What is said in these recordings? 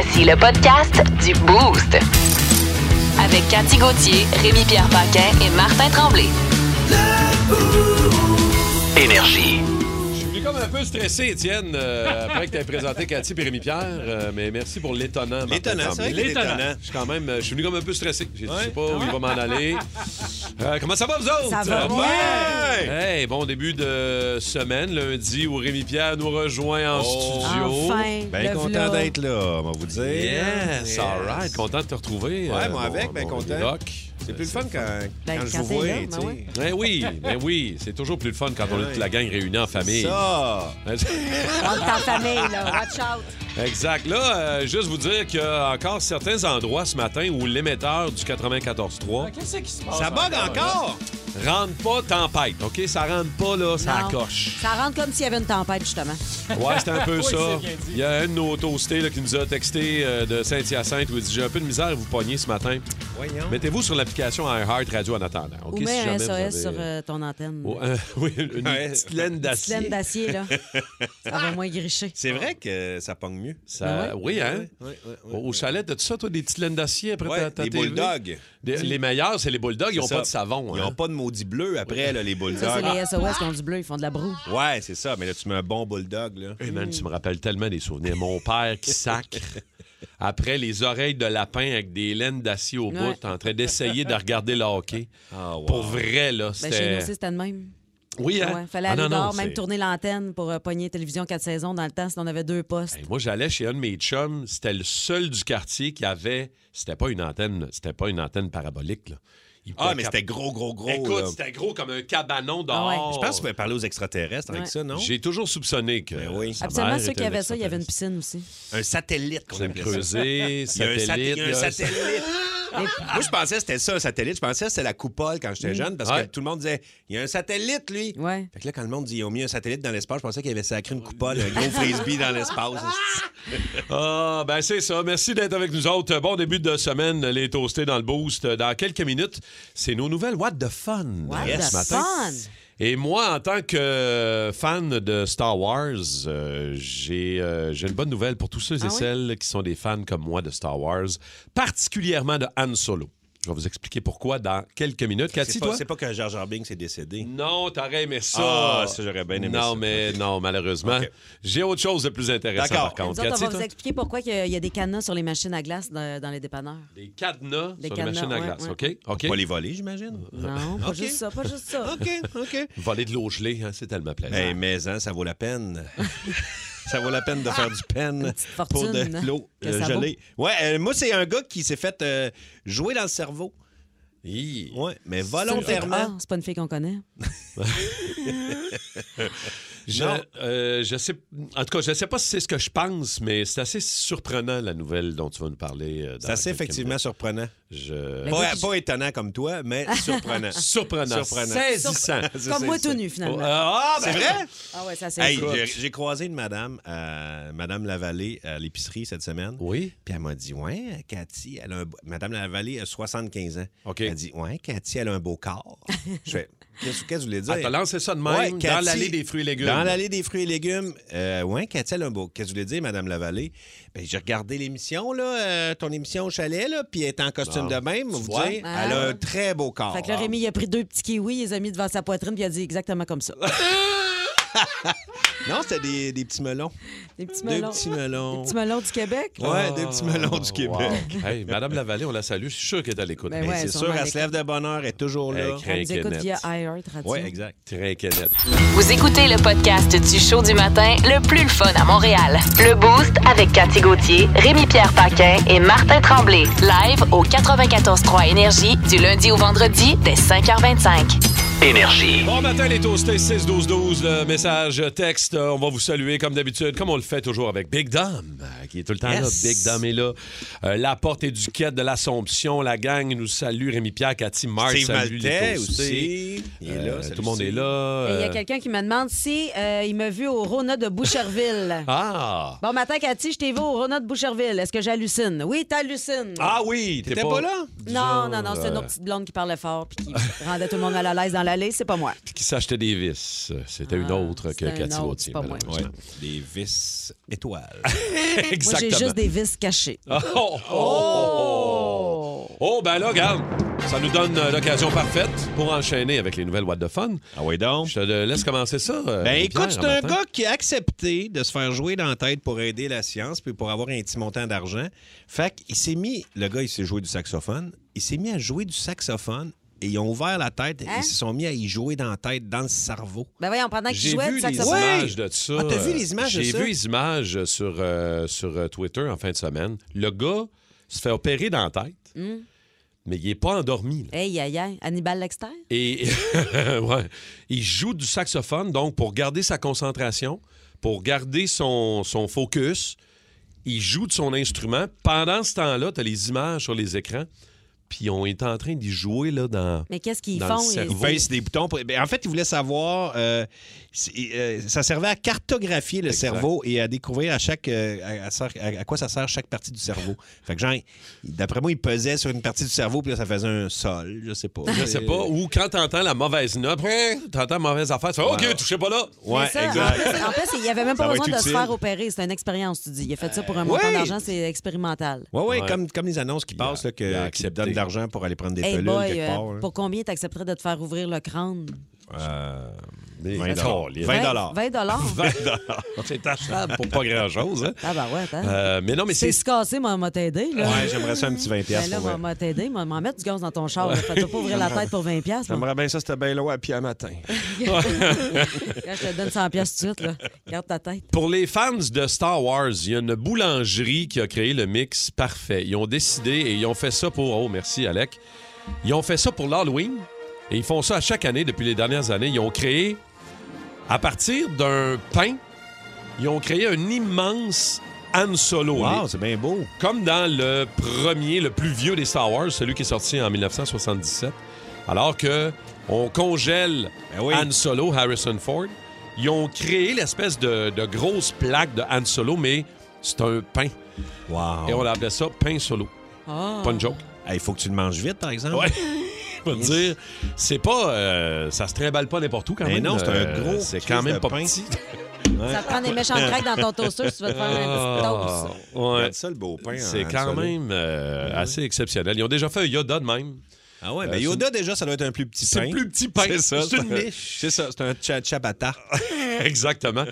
Voici le podcast du Boost. Avec Cathy Gauthier, Rémi-Pierre Paquin et Martin Tremblay. Énergie. Je suis comme un peu stressé, Étienne, euh, après que tu aies présenté Cathy et Rémi-Pierre. euh, mais merci pour l'étonnant. Martin L'étonnant, c'est Tremblay. vrai. Je suis quand même, euh, je suis venu comme un peu stressé. Je sais pas où il va m'en aller. Euh, comment ça va, vous autres? Ça va bien. Hey, bon début de semaine, lundi, où Rémi-Pierre nous rejoint en Oh. studio. Enfin, Bien le content v'là. d'être là, on va vous dire. Yes, all right. Content de te retrouver. Ouais, moi avec, ben mon content. doc. C'est plus le fun quand, Ben, quand je quand vous vois, là, ben ouais. Ben oui, ben oui. C'est toujours plus le fun quand on a toute la gang réunie en famille. Ça! On est en famille, là. Watch out. Exact. Là, euh, juste vous dire qu'il y a encore certains endroits ce matin où l'émetteur du 94.3 Qu'est-ce qui se passe? Ça bug encore? rentre pas tempête, OK? Ça rentre pas, là, ça Non. coche. Ça rentre comme s'il y avait une tempête, justement. Ouais, c'est un peu Oui, ça. Il y a un de nos toastés là, qui nous a texté euh, de Saint-Hyacinthe où il dit J'ai un peu de misère à vous pogner ce matin. Voyons. Mettez-vous sur l'application iHeart Radio en attendant. OK? Ou Si mets un jamais vous SOS avez- sur euh, ton antenne. Oh, euh, oui, une Ouais. petite laine Petite d'acier. laine d'acier, là. Ça va moins gricher. C'est vrai que ça pogne mieux. Ça- Oui, hein? Ouais, ouais, ouais, Au au chalet, t'as-tu ça, toi, des petites laines d'acier après Ouais, ta, ta les TV? bulldogs. Des- les meilleurs, c'est les bulldogs. Ils C'est n'ont ça. pas de savon. Ils hein? n'ont pas de maudit bleu après, là, les Ça, bulldogs. c'est les SOS qui ont du bleu. Ils font de la broue. Ouais, c'est ça. Mais là, tu mets un bon bulldog, là. Hey man, tu me rappelles tellement des souvenirs. Mon père qui sacre après les oreilles de lapin avec des laines d'acier au Ouais. bout, en train d'essayer de regarder le hockey. Ah, wow. Pour vrai, là, Ben, chez nous c'était... aussi, c'était le même. oui, hein? Ouais, fallait Ah, aller non, non, dehors, même tourner l'antenne pour euh, pogner télévision 4 saisons dans le temps, sinon on avait deux postes. Hey, moi, j'allais chez un de mes chums. C'était le seul du quartier qui avait... C'était pas une antenne, c'était pas une antenne parabolique, là. Ah, mais cap- c'était gros, gros, gros. Écoute, là. c'était gros comme un cabanon Ah ouais. dehors. Je pense qu'on pouvait parler aux extraterrestres avec Ouais. ça, non? J'ai toujours soupçonné que... Ben oui. Absolument, ceux qui un avaient ça, il y avait une piscine aussi. Un satellite qu'on J'aime appelait ça. creuser, Il y a un, sat- satellite. il y a un satellite. Moi, je pensais que c'était ça, un satellite. Je pensais que c'était la coupole quand j'étais jeune parce que tout le monde disait il y a un satellite, lui. Ouais. Fait que là, quand le monde dit ils ont mis un satellite dans l'espace, je pensais qu'il avait sacré une coupole, un gros frisbee dans l'espace. Ah, ben c'est ça. Merci d'être avec nous autres. Bon début de semaine, les toastés dans le boost. Dans quelques minutes, c'est nos nouvelles What the Fun What euh, the matin. fun! Et moi, en tant que fan de Star Wars, euh, j'ai euh, j'ai une bonne nouvelle pour tous ceux et Ah oui? celles qui sont des fans comme moi de Star Wars, particulièrement de Han Solo. Je vais vous expliquer pourquoi dans quelques minutes. Cathy, C'est toi? pas, c'est pas que Jar Jar Binks est décédé. Non, t'aurais aimé ça. Ah, ça, j'aurais bien aimé non, ça. mais non, malheureusement. J'ai autre chose de plus intéressant, D'accord. par Nous contre. autres, on Cathy, va vous expliquer pourquoi il y a- il y a des cadenas sur les machines à glace dans, dans les dépanneurs. Des cadenas Des sur cadenas, les machines à glace, ouais. OK? OK. Pas les voler, j'imagine. Non, pas OK. juste ça, pas juste ça. OK, OK. Voler de l'eau gelée, hein, c'est tellement plaisant. Hey, mais hein, ça vaut la peine. ça vaut la peine de faire du peine petite pour de l'eau euh, gelée. Ouais, euh, moi, c'est un gars qui s'est fait euh, jouer dans le cerveau. Hi. Ouais, mais volontairement. Ah, c'est pas une fille qu'on connaît. Je, Non. euh, je sais, en tout cas, je ne sais pas si c'est ce que je pense, mais c'est assez surprenant la nouvelle dont tu vas nous parler. euh, C'est assez effectivement minutes. surprenant. Je... Mais Pas, moi, je- pas étonnant comme toi, mais surprenant. Surprenant, Surprenant. saisissant. C'est Comme ça, moi tout nu, finalement. ah, ben, C'est vrai? Ah ouais, ça c'est Hey, j'ai- croisé une madame, euh, Madame Lavallée, à l'épicerie cette semaine. Oui. Puis elle m'a dit Ouais, Cathy, elle a un... Madame Lavallée a 75 ans. OK. Elle dit Ouais, Cathy, elle a un beau corps. Je fais Qu'est-ce que vous voulez dire? Ah, t'as lancé ça de même Ouais, dans Cathy, l'allée des fruits et légumes. Dans l'allée des fruits et légumes. Euh, ouais, Cathy, elle a un beau. Qu'est-ce que vous voulez dire, Madame Lavallée? Ben, j'ai regardé l'émission, là, euh, ton émission au chalet, là, puis elle est en costume Ah, de même. tu Vous vois? dire, Ah. elle a un très beau corps. Fait que là, Rémi, il a pris deux petits kiwis, il les a mis devant sa poitrine, puis il a dit exactement comme ça. Non, c'était des, des petits melons. Des petits melons. petits melons. Des petits melons du Québec? Ouais, des petits melons du Québec. Wow. Hey, Madame Lavallée, on la salue. Je suis sûr qu'elle est à l'écoute. Ben ouais, c'est sûr, elle se lève de bonne heure, elle est toujours là. Elle nous écoute via. Oui, exact. Très. Vous écoutez le podcast du show du matin le plus le fun à Montréal. Le Boost avec Cathy Gauthier, Rémi-Pierre Paquin et Martin Tremblay. Live au 94.3 Énergie du lundi au vendredi dès 5h25. Énergie. Bon matin, les toastés 6-12-12. Le message texte, euh, on va vous saluer comme d'habitude, comme on le fait toujours avec Big Dom, euh, qui est tout le temps Yes. là. Big Dom est là. Euh, la porte et du quai de l'Assomption, la gang nous salue. Rémi-Pierre, Cathy, Marc, salut les aussi. Il est là. tout le monde est là. Il y a quelqu'un qui me demande si euh, il m'a vu au Rona de Boucherville. Ah! Bon matin, Cathy, je t'ai vu au Rona de Boucherville. Est-ce que j'hallucine? Oui, t'hallucines. Ah oui! T'étais pas là? Non, non, non, c'est une euh, autre petite blonde qui parlait fort puis qui rendait tout le monde mal à l'aise dans l'allée, c'est pas moi. Puis qui s'achetait des vis. C'était une Ah, autre que Cathy autre, Gauthier. c'est pas moi. malheureusement. Des vis étoiles. Moi, j'ai Exactement. juste des vis cachés. Oh, oh, oh, oh. Oh, ben là, regarde, ça nous donne euh, l'occasion parfaite pour enchaîner avec les nouvelles What the Fun. ah oui, donc. Je te laisse commencer ça. euh, Ben Pierre, écoute, c'est un matin. gars qui a accepté de se faire jouer dans la tête pour aider la science puis pour avoir un petit montant d'argent. Fait qu'il s'est mis, le gars, il s'est joué du saxophone, il s'est mis à jouer du saxophone et ils ont ouvert la tête et Hein? ils se sont mis à y jouer dans la tête, dans le cerveau. Ben voyons, pendant qu'il J'ai jouait vu du les images de ça. Ah, t'as vu euh, les images de J'ai ça? vu les images sur, euh, sur euh, Twitter en fin de semaine. Le gars se fait opérer dans la tête, Hmm. mais il n'est pas endormi. là. Hey, aïe, aïe. Hannibal Lecter? Et ouais, il joue du saxophone, donc pour garder sa concentration, pour garder son, son focus, il joue de son instrument. Pendant ce temps-là, tu as les images sur les écrans, puis on est en train d'y jouer là, dans... Mais qu'est-ce qu'ils font? Ils- pèse des boutons. pour- ben, en fait, il voulait savoir. euh, euh, ça servait à cartographier le Exact. cerveau et à découvrir à chaque euh, à, quoi ça sert chaque partie du cerveau. Fait que genre, d'après moi, il pesait sur une partie du cerveau puis là, ça faisait un sol. Je sais pas. Je sais pas, ou quand t'entends la mauvaise note, t'entends mauvaise affaire, tu fais OK, touchez pas là. Ouais, ça, exact. En plus, il n'y avait même pas besoin de se faire opérer. C'est une expérience, tu dis. Il a fait ça pour un montant ouais. d'argent, c'est expérimental. Ouais, ouais, Ouais. Comme, comme les annonces qui passent, là, il a que, qui donnent pour aller prendre des Hey pelules boy, quelque euh, part. pour combien tu accepterais de te faire ouvrir le crâne? Euh, Des 20 câlins. 20 dollars. 20 dollars. 20 C'est achetable pour pas grand-chose. Hein? Ah, ben ouais, attends. Euh, mais non, mais c'est c'est se casser, m'a t'aider, là. Ouais, j'aimerais ça un petit 20$ Ben piastres là, m'a t'aider, moi, m'en mettre du gaz dans ton char. là. Fais-toi pas ouvrir la tête pour 20 piastres. moi. J'aimerais bien ça, c'était bien loin à pied à matin. Quand je te donne 100 piastres tout de suite, là, garde ta tête. Pour les fans de Star Wars, il y a une boulangerie qui a créé le mix parfait. Ils ont décidé et ils ont fait ça pour. Oh, merci, Alec. Ils ont fait ça pour l'Halloween et ils font ça à chaque année depuis les dernières années. Ils ont créé, à partir d'un pain, ils ont créé un immense Han Solo. Wow, c'est bien beau. comme dans le premier, le plus vieux des Star Wars, celui qui est sorti en 1977. Alors que on congèle Ben oui. Han Solo, Harrison Ford, ils ont créé l'espèce de, de grosse plaque de Han Solo, mais c'est un pain. Wow. Et on appelait ça pain solo. Ah. Pas une joke. Il faut que tu le manges vite, par exemple. Ouais. Je vais te dire, c'est pas. euh, ça se trimballe pas n'importe où quand Mais même. non, c'est un Euh, gros C'est crise quand même de pas pain. petit. Ça te prend des méchants craques dans ton toaster si tu veux te faire un petit Ah, toast. ouais. Regarde ça, le beau pain. C'est quand solo. même euh, assez exceptionnel. Ils ont déjà fait un Yoda de même. Ah ouais, Euh, mais Yoda, déjà, ça doit être un plus petit C'est pain. le plus petit pain. C'est ça. C'est une un- miche. C'est ça, c'est un cha- ciabatta. Exactement.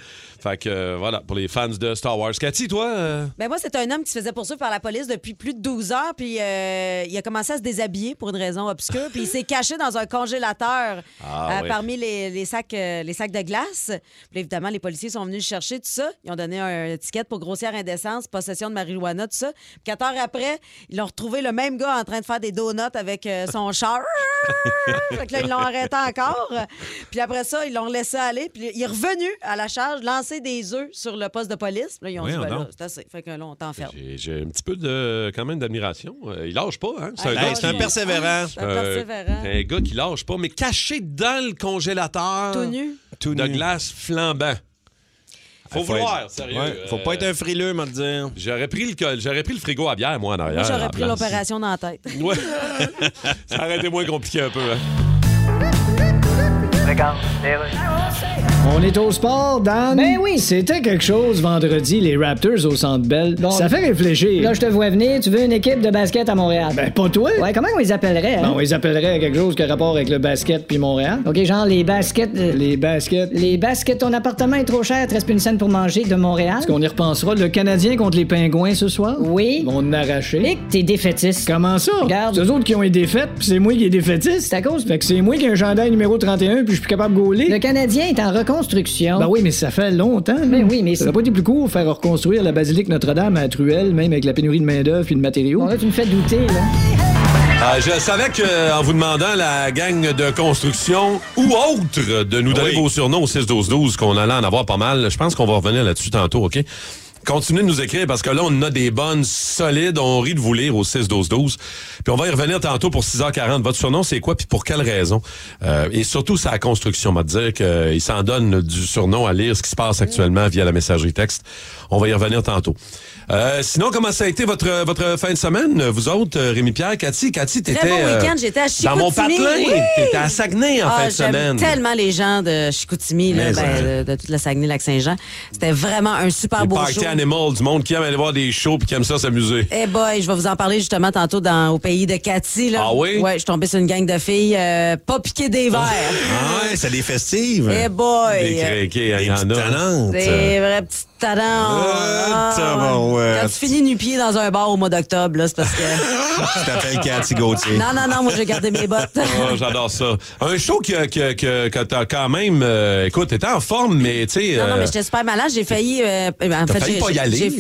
Fait que euh, voilà, pour les fans de Star Wars. Cathy, toi? euh, Ben moi, c'est un homme qui se faisait poursuivre par la police depuis plus de 12 heures, puis euh, il a commencé à se déshabiller pour une raison obscure, puis il s'est caché dans un congélateur Ah, oui. parmi les, les sacs, les sacs de glace. Puis évidemment, les policiers sont venus chercher, tout ça. Ils ont donné un étiquette pour grossière indécence, possession de marijuana, tout ça. Puis quatre heures après, ils l'ont retrouvé le même gars en train de faire des donuts avec son char. fait que là, ils l'ont arrêté encore. Puis après ça, ils l'ont laissé aller. Puis il est revenu à la charge, lancer des œufs sur le poste de police. Là, ils ont dit, ben là, c'est assez. Fait que là, on t'enferme. j'ai j'ai un petit peu de quand même d'admiration. Euh, il lâche pas, hein? C'est Ah, un gars Hey, lâche c'est un qui- persévérant. C'est un euh, persévérant. un gars qui lâche pas, mais caché dans le congélateur Tout nu. Tout de nu. glace flambant. Faut Ah, faut vouloir, être- sérieux. Ouais, Faut Euh, pas être un frileux, me le dire. J'aurais pris, le, col- j'aurais pris le frigo à bière, moi, en arrière. Moi, à j'aurais la pris place. l'opération dans la tête. Ouais. Ça aurait été moins compliqué un peu. Hein? On est au sport, Dan. Ben oui. C'était quelque chose vendredi, les Raptors au Centre Bell. Bon. Ça fait réfléchir. Là, je te vois venir. Tu veux une équipe de basket à Montréal? Ben, pas toi. Ouais, comment on les appellerait, hein? Bon, ils appelleraient quelque chose qui a rapport avec le basket puis Montréal. OK, genre les baskets. euh, Les baskets. Les baskets, ton appartement est trop cher, te reste une scène pour manger de Montréal? Est-ce qu'on y repensera? Le Canadien contre les Pingouins ce soir? Oui. Ils vont en arracher. Et que t'es défaitiste. Comment ça? Regarde. C'est eux autres qui ont été défaites, puis c'est moi qui ai défaitiste. C'est à cause. Fait que c'est moi qui ai un chandail numéro 31, puis je suis plus capable de gauler. Le Canadien est en reconstruction. Ben oui, mais ça fait longtemps. Ben oui, mais Ça aurait pas été plus court faire reconstruire la basilique Notre-Dame à Truelle, même avec la pénurie de main-d'œuvre et de matériaux. Bon, là, tu me fais douter, là. Euh, je savais qu'en vous demandant la gang de construction ou autre de nous donner Oui. vos surnoms au 6-12-12, qu'on allait en avoir pas mal, je pense qu'on va revenir là-dessus tantôt, OK? Continuez de nous écrire parce que là, on a des bonnes solides. On rit de vous lire au 6-12-12. Puis on va y revenir tantôt pour 6h40. Votre surnom, c'est quoi? Puis pour quelle raison? Euh, et surtout, c'est la construction. On va te dire qu'il s'en donne du surnom à lire ce qui se passe actuellement via la messagerie texte. On va y revenir tantôt. Euh, sinon, comment ça a été votre, votre fin de semaine, vous autres, euh, Rémi-Pierre, Cathy? Cathy, t'étais... bon euh, week-end, j'étais à Dans mon Chicoutimi. patelin. Oui. T'étais à Saguenay en Ah, fin de semaine. tellement les gens de Chicoutimi, là, ben, de, de toute la Saguenay-Lac-Saint-Jean. C'était vraiment un super Les beau show. Animal, du monde qui aime aller voir des shows puis qui aime ça s'amuser. Eh boy, je vais vous en parler justement tantôt dans, au pays de Cathy. Là. Ah oui? Ouais, je suis tombée sur une gang de filles euh, pas piquées des verres. Ah ouais, c'est des festives. Eh boy! Des craqués, il Des y en petites a. talentes. Des vrais talents. Euh, Ah, tabarouette. Quand tu finis nu-pied dans un bar au mois d'octobre, là, c'est parce que... Tu t'appelles Cathy Gauthier. non, non, non, moi, j'ai gardé mes bottes. Ah, J'adore ça. Un show que, que, que, que t'as quand même... euh, écoute, t'étais en forme, mais tu sais... Non, non, euh, mais j'étais super malade. J'ai failli. euh, en fait, failli j'ai- pas y aller?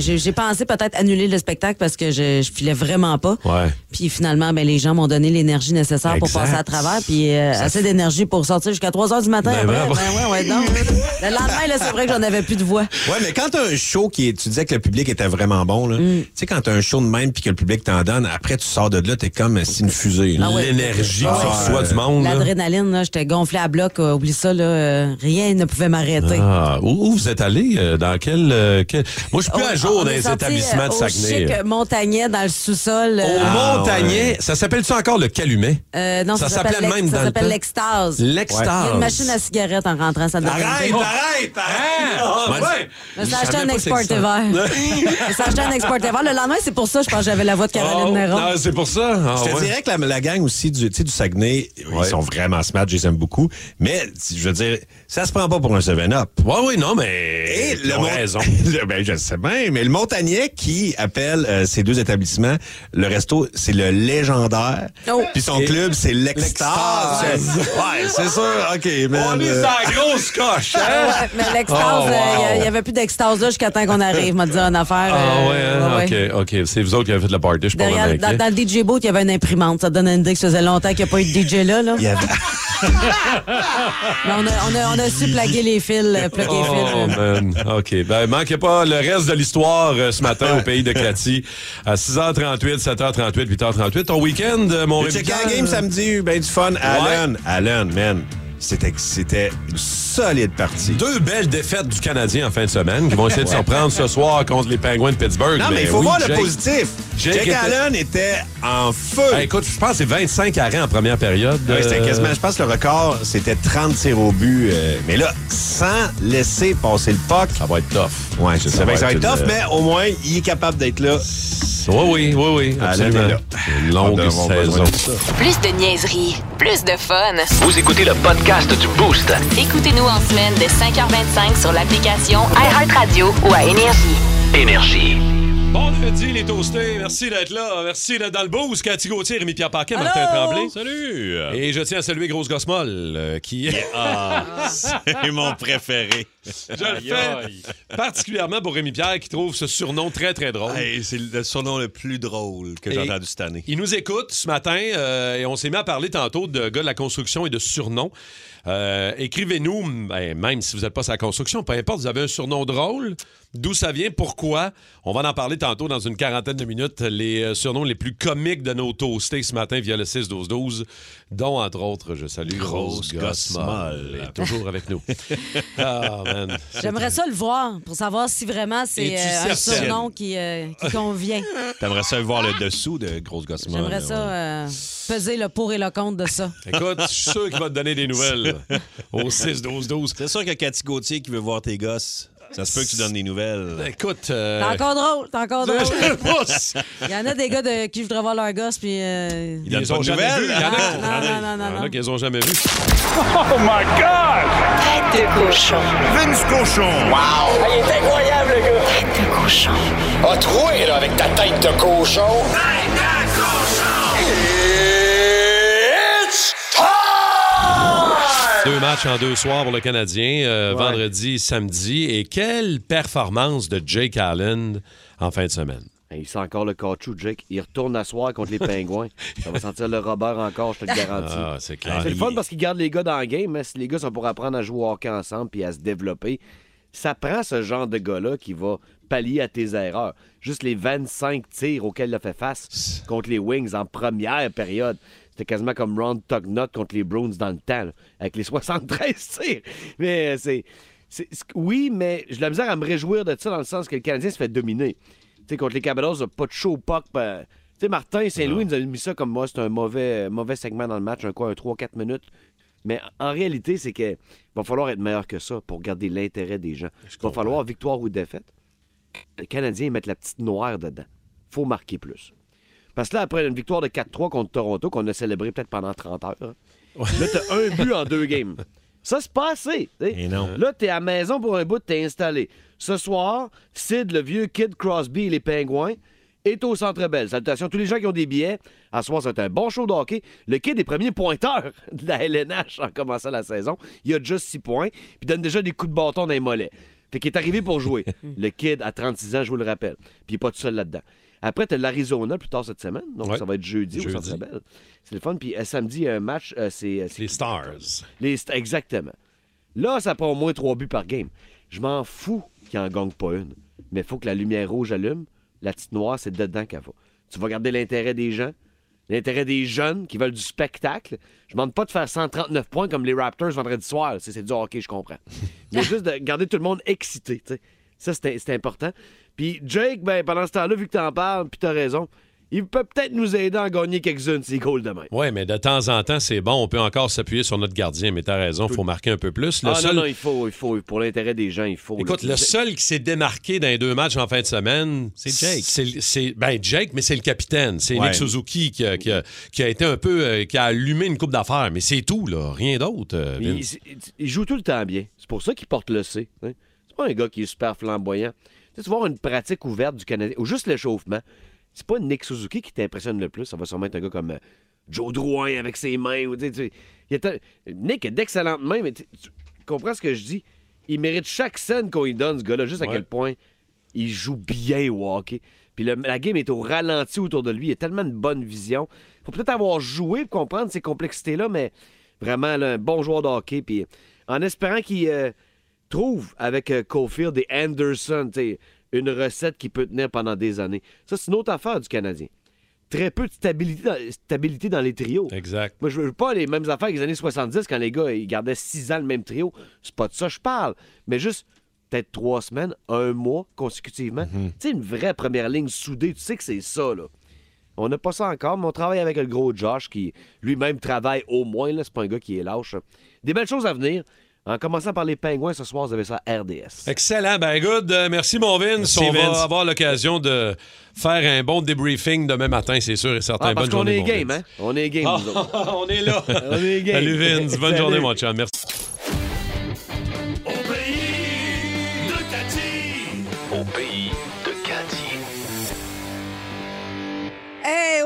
J'ai ouais, pensé peut-être annuler le spectacle parce que je, je filais vraiment pas. Ouais. Puis finalement, ben, les gens m'ont donné l'énergie nécessaire pour passer à travers. Puis euh, assez d'énergie pour sortir jusqu'à 3 h du matin. Ben, après. Ben, ouais, ouais, non. Le lendemain, là, c'est vrai que j'en avais plus de voix. Ouais, mais quand t'as un show qui est, tu disais que le public était vraiment bon, là. Mm. Tu sais, quand t'as un show de même puis que le public t'en donne, après tu sors de là, t'es comme c'est une fusée. Ah ouais. L'énergie Ah que tu du monde. L'adrénaline, là, j'étais gonflé à bloc. euh, oublie ça, là. euh, rien ne pouvait m'arrêter. Ah, où, où vous êtes allé? euh, Dans quel, euh, quel- Moi, je suis plus à jour on dans les établissements de Saguenay. Au chic Montagnet, dans le sous-sol. Au Ah, Montagnet, ça s'appelle-tu encore le Calumet? euh, non, ça ça, s'appelle s'appelait même ça dans le s'appelle temps. l'extase. Il y a L'Extase. une machine à cigarette en rentrant, ça Arrête, arrête, Ah, arrête! ouais. Je me suis Je acheté un pas export c'est ça. vert. Je me suis acheté un export vert. Le lendemain, c'est pour ça, je pense que j'avais la voix de Caroline Oh, Néron. non, c'est pour ça. Ah, Je te ouais. dirais que la, la gang aussi du, tu sais, du Saguenay, Ouais. ils sont vraiment smart, je les aime beaucoup. Mais, je veux dire, ça se prend pas pour un 7-up. Ouais, oui, non, mais. Et ils le ont Mont- raison. Ben, je sais bien, mais le Montagnais qui appelle euh, ces deux établissements, le resto, c'est le légendaire. Oh. Puis son Et- club, c'est l'Extase. Ouais, c'est sûr. OK, man. On est euh, la grosse coche, hein? Ouais, mais l'extase, Oh, euh, il wow. n'y avait plus d'extase là jusqu'à temps qu'on arrive, m'a dit une affaire. Ah euh, ouais, hein? ouais. OK, OK. C'est vous autres qui avez fait le party, je Derrière, vraiment dans, dans le DJ booth, il y avait une imprimante. Ça donne une idée que ça faisait longtemps qu'il n'y a pas eu de DJ là. là. il y avait- Mais on, a, on, a, on a su plaguer les fils, euh, plugger les Oh, fils. man. OK. Ben, manquez pas le reste de l'histoire euh, ce matin au pays de Cathy. À 6h38, 7h38, 8h38. Ton week-end, euh, mon Rémi-Pierre? la game samedi, ben du fun. Allen, Allen, man. C'était, une solide partie. Deux belles défaites du Canadien en fin de semaine qui vont essayer de se reprendre ce soir contre les Penguins de Pittsburgh. Non, mais il faut oui, voir le positif. Jake Jake était- Allen était en feu. Ben, écoute, je pense que c'est 25 arrêts en première période. Ouais, c'était Euh, quasiment, je pense que le record, c'était 30 tirs au but. euh, mais là, sans laisser passer le puck. Ça va être tough. Ouais, je sais bien que ça va être tough, euh, mais au moins, il est capable d'être là. Oui, oui, oui, oui. Absolument. Une longue saison. Plus de niaiserie, plus de fun. Vous écoutez le podcast du Boost. Écoutez-nous en semaine de 5h25 sur l'application iHeartRadio ou à Énergie. Énergie. Vendredi, les toastés. Merci d'être là. Merci d'être dans le boost. Cathy Gauthier, Rémi-Pierre Paquet, Martin? Tremblay. Salut! Et je tiens à saluer Grosse Gosse-Molle, euh, qui... C'est mon préféré. je le fais particulièrement pour Rémi-Pierre, qui trouve ce surnom très, très drôle. c'est le surnom le plus drôle que j'ai entendu cette année. Il nous écoute ce matin euh, et on s'est mis à parler tantôt de gars de la construction et de surnoms. Euh, Écrivez-nous, ben, même si vous n'êtes pas sur la construction, peu importe, vous avez un surnom drôle. D'où ça vient, pourquoi? On va en parler tantôt dans une quarantaine de minutes. Les euh, surnoms les plus comiques de nos toastés ce matin via le 6-12-12, dont, entre autres, je salue Grosse Grosse Gosse Gosse Molle, Molle. est toujours avec nous. Ah, man. J'aimerais ça le voir pour savoir si vraiment c'est euh, un surnom qui, euh, qui convient. T'aimerais ça voir le dessous de Grosse Gosse Molle, J'aimerais ça ouais. euh, peser le pour et le contre de ça. Écoute, je suis sûr qu'il va te donner des nouvelles au 6-12-12. C'est sûr que Cathy Gauthier qui veut voir tes gosses, ça se peut que tu donnes des nouvelles. Écoute... euh, T'es encore drôle, t'es encore drôle. Il y en a des gars de, qui voudraient voir leur gosse, puis. euh, Ils pas ont de jamais nouvelles. vu. Il y en a qui- Non, non, non, non, Il y en non. a ont jamais vu. Tête de cochon. Vince Cochon. Wow! il est incroyable, le gars! Tête de cochon. A troué, là, avec ta tête de cochon. Tête Deux matchs en deux soirs pour le Canadien, euh, vendredi, samedi. Et quelle performance de Jake Allen en fin de semaine. Il sent encore le caoutchouc, Jake. Il retourne à soir contre les pingouins. Ça va sentir le Robert encore, je te le garantis. Ah, c'est clair. c'est le fun parce qu'il garde les gars dans le game, mais si les gars sont pour apprendre à jouer au hockey ensemble puis à se développer, ça prend ce genre de gars-là qui va pallier à tes erreurs. Juste les 25 tirs auxquels il a fait face contre les Wings en première période. C'était quasiment comme Ron Tugnut contre les Bruins dans le temps, là, avec les 73 tirs. Mais euh, c'est. Oui, mais j'ai la misère à me réjouir de ça dans le sens que le Canadien se fait dominer. Contre les Capitals, il a pas de show puck. ben, tu sais, Martin Saint-Louis nous a mis ça comme moi, c'est un mauvais, mauvais segment dans le match, un quoi, un 3-4 minutes. Mais en réalité, c'est que va falloir être meilleur que ça pour garder l'intérêt des gens. Il va falloir, victoire ou défaite, les Canadiens mettent la petite noire dedans. faut marquer plus. Parce que là, après une victoire de 4-3 contre Toronto, qu'on a célébré peut-être pendant 30 heures, hein, là, t'as un but en deux games. Ça, c'est pas assez. Et non. Là, t'es à la maison pour un bout, t'es installé. Ce soir, Sid, le vieux Kid Crosby et les Pingouins, est au Centre Bell. Salutations à tous les gens qui ont des billets. À ce soir, c'est un bon show de hockey. Le Kid est premier pointeur de la LNH en commençant la saison. Il a juste 6 points, puis donne déjà des coups de bâton dans les mollets. Fait qu'il est arrivé pour jouer. le Kid, à 36 ans, je vous le rappelle. Puis il n'est pas tout seul là-dedans. Après, tu as l'Arizona plus tard cette semaine. Donc, Ouais. ça va être jeudi, au. Centre Bell. C'est le fun. Puis euh, samedi, il y a un match. euh, c'est, euh, c'est Les Stars. les exactement. Là, ça prend au moins trois buts par game. Je m'en fous qu'il en gagne pas une. Mais il faut que la lumière rouge allume. La petite noire, c'est dedans qu'elle va. Tu vas garder l'intérêt des gens, l'intérêt des jeunes qui veulent du spectacle. Je demande pas de faire 139 points comme les Raptors vendredi soir. C'est c'est du hockey, je comprends. Mais juste de garder tout le monde excité. Ça, c'est c'est important. Puis Jake, ben, pendant ce temps-là, vu que t'en parles, puis t'as raison, il peut peut-être nous aider à en gagner quelques-unes s'il goal demain. Oui, mais de temps en temps, c'est bon. On peut encore s'appuyer sur notre gardien, mais t'as raison, il faut marquer un peu plus. Le ah seul- non, non, il faut, il faut, pour l'intérêt des gens, il faut. Écoute, le seul qui s'est démarqué dans les deux matchs en fin de semaine, C'est Jake. C'est, c'est- ben Jake, mais c'est le capitaine. C'est Ouais. Nick Suzuki qui a, qui a- qui a été un peu. euh, qui a allumé une coupe d'affaires. Mais c'est tout, là. Rien d'autre. euh, il joue tout le temps bien. C'est pour ça qu'il porte le C. hein. C'est pas un gars qui est super flamboyant. Tu sais, tu vas avoir une pratique ouverte du Canadien, ou juste l'échauffement. C'est pas Nick Suzuki qui t'impressionne le plus. Ça va sûrement être un gars comme euh, Joe Drouin avec ses mains. Ou, il Nick a d'excellentes mains, mais tu comprends ce que je dis? Il mérite chaque scène qu'on lui donne, ce gars-là, juste à quel point il joue bien au hockey. Puis le- la game est au ralenti autour de lui. Il a tellement de bonne vision. faut peut-être avoir joué pour comprendre ces complexités-là, mais vraiment là, un bon joueur de hockey. Puis en espérant qu'il euh, trouve avec euh, Caulfield et Anderson une recette qui peut tenir pendant des années. Ça, c'est une autre affaire du Canadien. Très peu de stabilité dans, stabilité dans les trios. Exact. Moi, je veux pas les mêmes affaires que les années 70 quand les gars ils gardaient six ans le même trio. C'est pas de ça que je parle. Mais juste peut-être trois semaines, un mois consécutivement. Tu sais, une vraie première ligne soudée, tu sais que c'est ça, là. On n'a pas ça encore, mais on travaille avec le gros Josh qui lui-même travaille au moins. là. C'est pas un gars qui est lâche. Des belles choses à venir. En commençant par les pingouins, ce soir, vous avez ça à RDS. Excellent. Ben, good. Euh, merci, mon Vince. Merci, On Vince. va avoir l'occasion de faire un bon débriefing demain matin, c'est sûr et certain. Ah, parce Bonne qu'on journée, est mon game, Vince. hein? On est game, nous autres. on est là. On est game. Salut, Vince. Bonne Salut. journée, mon chum. Merci.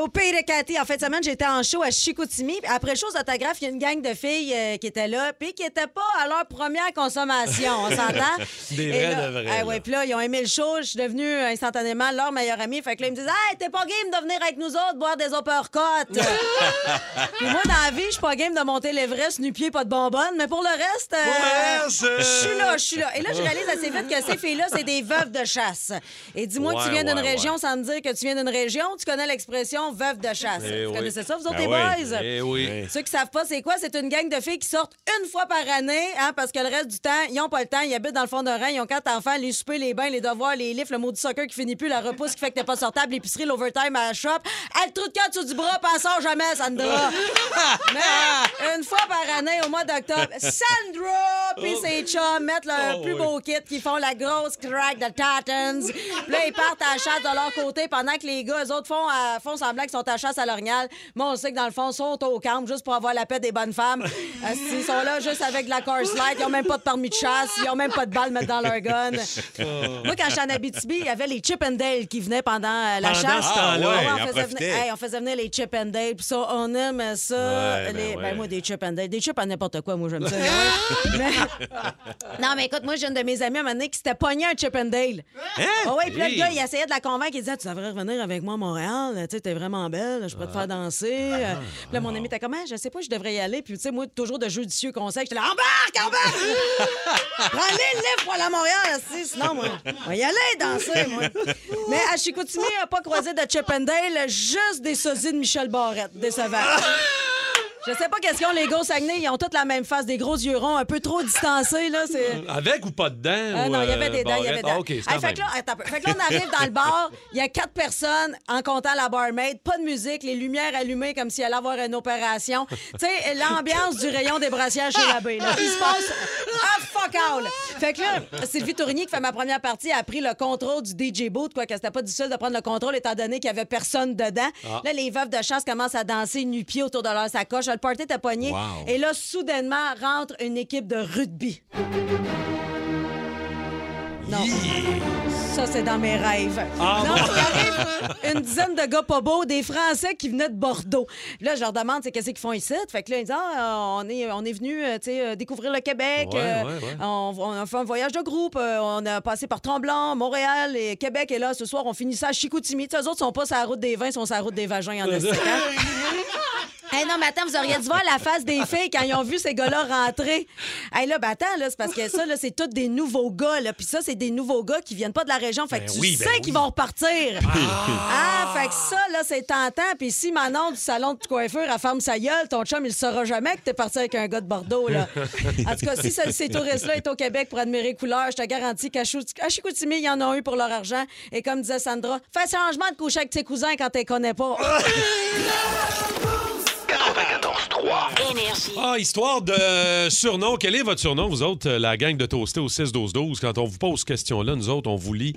Au pays de Cathy, en fin de semaine, j'étais en show à Chicoutimi. Après le show d'autographe, il y a une gang de filles euh, qui étaient là, puis qui n'étaient pas à leur première consommation, on s'entend? Des vrais là, de vrais, ah là. ouais, puis là, ils ont aimé le show. Je suis devenue euh, instantanément leur meilleure amie. Fait que là, ils me disent Hey, t'es pas game de venir avec nous autres boire des uppercuts. puis moi, dans la vie, je suis pas game de monter l'Everest, nu-pied, pas de bonbonne. Mais pour le reste, euh, je suis là, je suis là. Et là, je réalise assez vite que ces filles-là, c'est des veuves de chasse. Et dis-moi que tu Ouais, viens d'une région sans me dire que tu viens d'une région. Tu connais l'expression veuve de chasse. Eh vous oui. connaissez ça, vous autres, Ben les oui. boys? Eh oui. Ceux qui savent pas c'est quoi, c'est une gang de filles qui sortent une fois par année, hein, parce que le reste du temps, ils ont pas le temps, ils habitent dans le fond d'un rang, ils ont quatre enfants, les soupers, les bains, les devoirs, les livres, le mot du soccer qui finit plus, la repousse qui fait que t'es pas sortable, l'épicerie, l'overtime à la shop. Elle trou de cœur sur du bras, pensons jamais, Sandra. Mais une fois par année, au mois d'octobre, Sandra puis ses chums mettent leur plus beau kit, qui font la grosse crack de Tatons. Puis là, ils partent à la chasse de leur côté pendant que les gars, eux autres, font, euh, font semblant qu'ils sont à la chasse à l'orignal. Moi, on sait que dans le fond, ils sont au camp juste pour avoir la paix des bonnes femmes. Euh, ils sont là juste avec de la course light. Ils ont même pas de permis de chasse. Ils ont même pas de balles mettre dans leur gun. Moi, quand j'étais en Abitibi, il y avait les Chip and Dale qui venaient pendant euh, la Pendant chasse. ce Ouais, on, faisait venir, hey, on faisait venir les Chip and Dale. Puis ça, on aimait ça. Ouais, ben Les- ouais. ben, moi, des Chip and Dale. Des chips à n'importe quoi, moi, j'aime ça. Mais- Non, mais écoute, moi, j'ai une de mes amies à un moment donné qui s'était pogné un Chip and Dale. Hein? Ah ouais, puis là, le gars, il essayait de la convaincre. Il disait Tu devrais revenir avec moi à Montréal. Tu sais, t'es vraiment belle, je pourrais te faire danser. Euh, Puis là, mon ami était comme, Ah, je sais pas, je devrais y aller. Puis, tu sais, moi, toujours de judicieux conseil, j'étais là, embarque, embarque! Prends-les le livre pour aller à Montréal. Sinon, moi, on va y aller danser, moi. Mais à Chicoutimi, on n'a pas croisé de Chip and Dale, juste des sosies de Michel Barrette. Décevant. Je sais pas qu'est-ce qu'ils ont, les gars au Saguenay. Ils ont toutes la même face, des gros yeux ronds, un peu trop distancés, là. C'est... Avec ou pas dedans? Ah ou, non, il y avait euh, des dents, il y avait barrette? des dents. Ah, OK, c'est Hey, quand fait, que là, attends un peu. Fait que là, on arrive dans le bar, il y a quatre personnes en comptant la barmaid, pas de musique, les lumières allumées comme s'il allait avoir une opération. tu sais, l'ambiance du rayon des brassières chez l'abbé. Il se passe ah fuck all. Fait que là, Sylvie Tourigny, qui fait ma première partie, a pris le contrôle du DJ booth, quoi, que c'était pas difficile de prendre le contrôle étant donné qu'il y avait personne dedans. Ah. Là, les veuves de chasse commencent à danser nu-pieds autour de leur sacoche. Le party était pogné. Wow. Et là, soudainement, rentre une équipe de rugby. Non. Ça, c'est dans mes rêves. Ah, non, il arrive une dizaine de gars pas beaux, des Français qui venaient de Bordeaux. Là, je leur demande, c'est qu'est-ce qu'ils font ici? Fait que là, ils disent, ah, on est, on est venu, euh, tu sais, euh, découvrir le Québec. Ouais, euh, ouais, ouais. On, on a fait un voyage de groupe. euh, on a passé par Tremblant, Montréal et Québec. Et là, ce soir, on finit ça à Chicoutimi. Tu sais, eux autres sont pas sur la route des vins, ils sont sur la route des vagins en hein? Hey, non, mais attends, vous auriez dû voir la face des filles quand ils ont vu ces gars-là rentrer. Hey, là, ben attends, là, c'est parce que ça, là, c'est tous des nouveaux gars, là. Puis ça, c'est des nouveaux gars qui viennent pas de la région. Fait que Ben tu oui, sais ben oui. qu'ils vont repartir. Ah! fait que ça, là, c'est tentant. Puis si Manon du salon de coiffure, elle ferme sa gueule, ton chum, il saura jamais que t'es parti avec un gars de Bordeaux, là. En tout cas, si ce- ces touristes-là sont au Québec pour admirer les couleurs, je te garantis qu'à à Chicoutimi, ils en ont eu pour leur argent. Et comme disait Sandra, fais changement de coucher avec tes cousins quand t'es connais pas. 94.3. Énergie. Ah, histoire de surnom. Quel est votre surnom, vous autres, euh, la gang de Toasté au 6-12-12? Quand on vous pose cette question-là, nous autres, on vous lit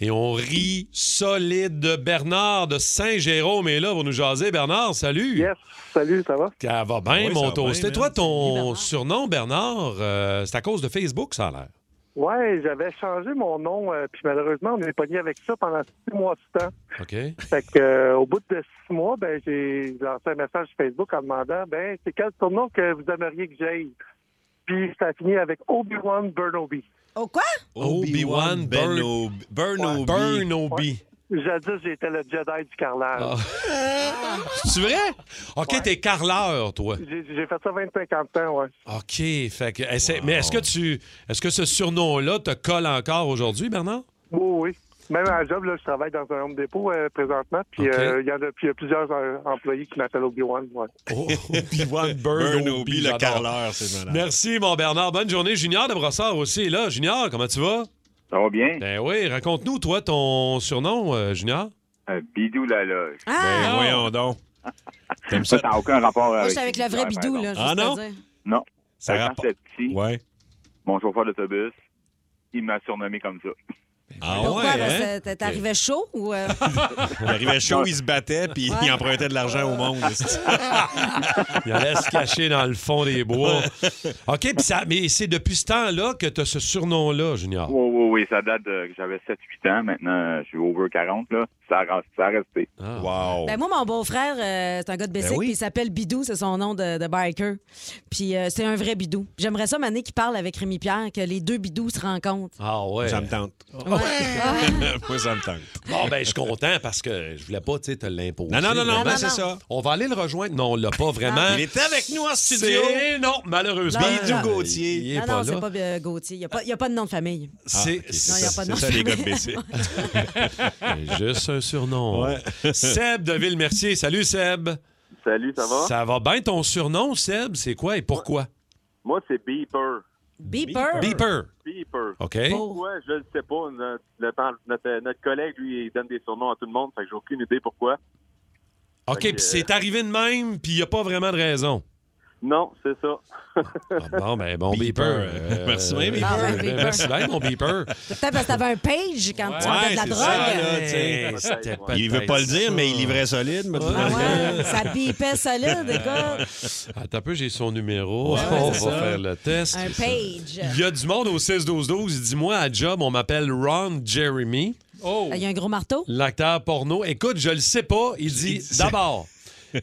et on rit solide. Bernard de Saint-Jérôme est là pour nous jaser. Bernard, salut. Yes, salut, ça va? Ça va bien, Oui, mon Toasté. Toi, ton surnom, Bernard, euh, c'est à cause de Facebook, ça a l'air. Ouais, j'avais changé mon nom, euh, puis malheureusement, on est pogné avec ça pendant six mois de temps. OK? Fait que, euh, au bout de six mois, ben, j'ai lancé un message sur Facebook en demandant, ben, c'est quel surnom que vous aimeriez que j'aille? Puis ça a fini avec Obi-Wan Burnobi. Oh, quoi? Obi-Wan Burnobi. Burnobi. Jadis, j'étais le Jedi du carrelage. Ah. C'est vrai? OK, t'es carleur, toi. J'ai fait ça 25 ans, ouais. OK. Fait que, Mais est-ce que tu est-ce que ce surnom-là te colle encore aujourd'hui, Bernard? Oui, oui. Même à la job, là, je travaille dans un home dépôt euh, présentement, puis euh, il y en a, puis il y a plusieurs euh, employés qui m'appellent Obi-Wan, ouais. Oh, Obi-Wan Burnobi, le j'adore. carreleur, c'est malade. Merci, mon Bernard. Bonne journée. Junior de Brossard aussi est là. Junior, comment tu vas? Ça va bien? Ben oui, raconte-nous, toi, ton surnom, euh, Junior. Euh, Bidou la loge. Ben, Ah! voyons donc. T'aimes Ça? ça? n'a aucun rapport Moi, avec... j'étais avec le vrai bidou, là. Ah, juste non? dire. Non. Ça j'étais petit, Ouais. mon chauffeur d'autobus, il m'a surnommé comme ça. Ah Pourquoi? ouais, Parce hein? que T'arrivais chaud ou. euh? Il arrivait chaud, il se battait, puis Ouais. il empruntait de l'argent au monde. Il allait se cacher dans le fond des bois. OK, puis ça, mais c'est depuis ce temps-là que tu as ce surnom-là, Junior? Oui, oui, oui, ça date de... J'avais 7-8 ans, maintenant je suis over 40, là. Ça a, ça a resté. Ah. Wow. Ben moi, mon beau-frère, euh, c'est un gars de Bessic, Ben oui. puis il s'appelle Bidou, c'est son nom de, de biker. Puis euh, c'est un vrai Bidou. J'aimerais ça, Mané, qui parle avec Rémi Pierre, que les deux Bidous se rencontrent. Ah ouais. Ça me tente. Ouais. Ah. Moi, ça me tente. Bon, ben, je suis content parce que je voulais pas, tu sais, te l'imposer. Non, non, non, non, ben, c'est ça. On va aller le rejoindre. Non, on l'a pas vraiment. Il était avec nous en studio. C'est... Non, malheureusement. Non, Bidou non. Gauthier. Il est non, pas non, là. c'est pas euh, Gauthier. Il n'y a, pas- il y a pas de nom de famille. C'est, ok. Non, il y a pas de nom C'est ça, les gars de famille. BC. c'est juste un surnom. Ouais. Seb de Ville-Mercier. Salut, Seb. Salut, ça va? Ça va bien ton surnom, Seb? C'est quoi et pourquoi? Moi, c'est Beeper. Beeper. Beeper. Beeper. OK. Pourquoi? Je ne sais pas. Notre, notre- collègue, lui, il donne des surnoms à tout le monde, fait que j'ai aucune idée pourquoi. OK, puis c'est arrivé de même, puis il n'y a pas vraiment de raison. Non, c'est ça. Ah, bon, ben, bon Beeper. Beeper. Euh, Merci bien, Beeper. Ah, ben, ben, Beeper. merci bien, mon Beeper. C'est peut-être parce que t'avais un page quand tu vendais de la drogue. ça, là. Hey, Il veut pas le dire, ça. mais il livrait solide. Ah dit. ouais, ça bipait solide, écoute. Attends un peu, j'ai son numéro. Ouais, on va ça. faire le test. Un page. Il y a du monde au 16-12-12. Dis-moi, à job, on m'appelle Ron Jeremy. Oh! Il y a un gros marteau. L'acteur porno. Écoute, je le sais pas. Il dit Il dit- d'abord,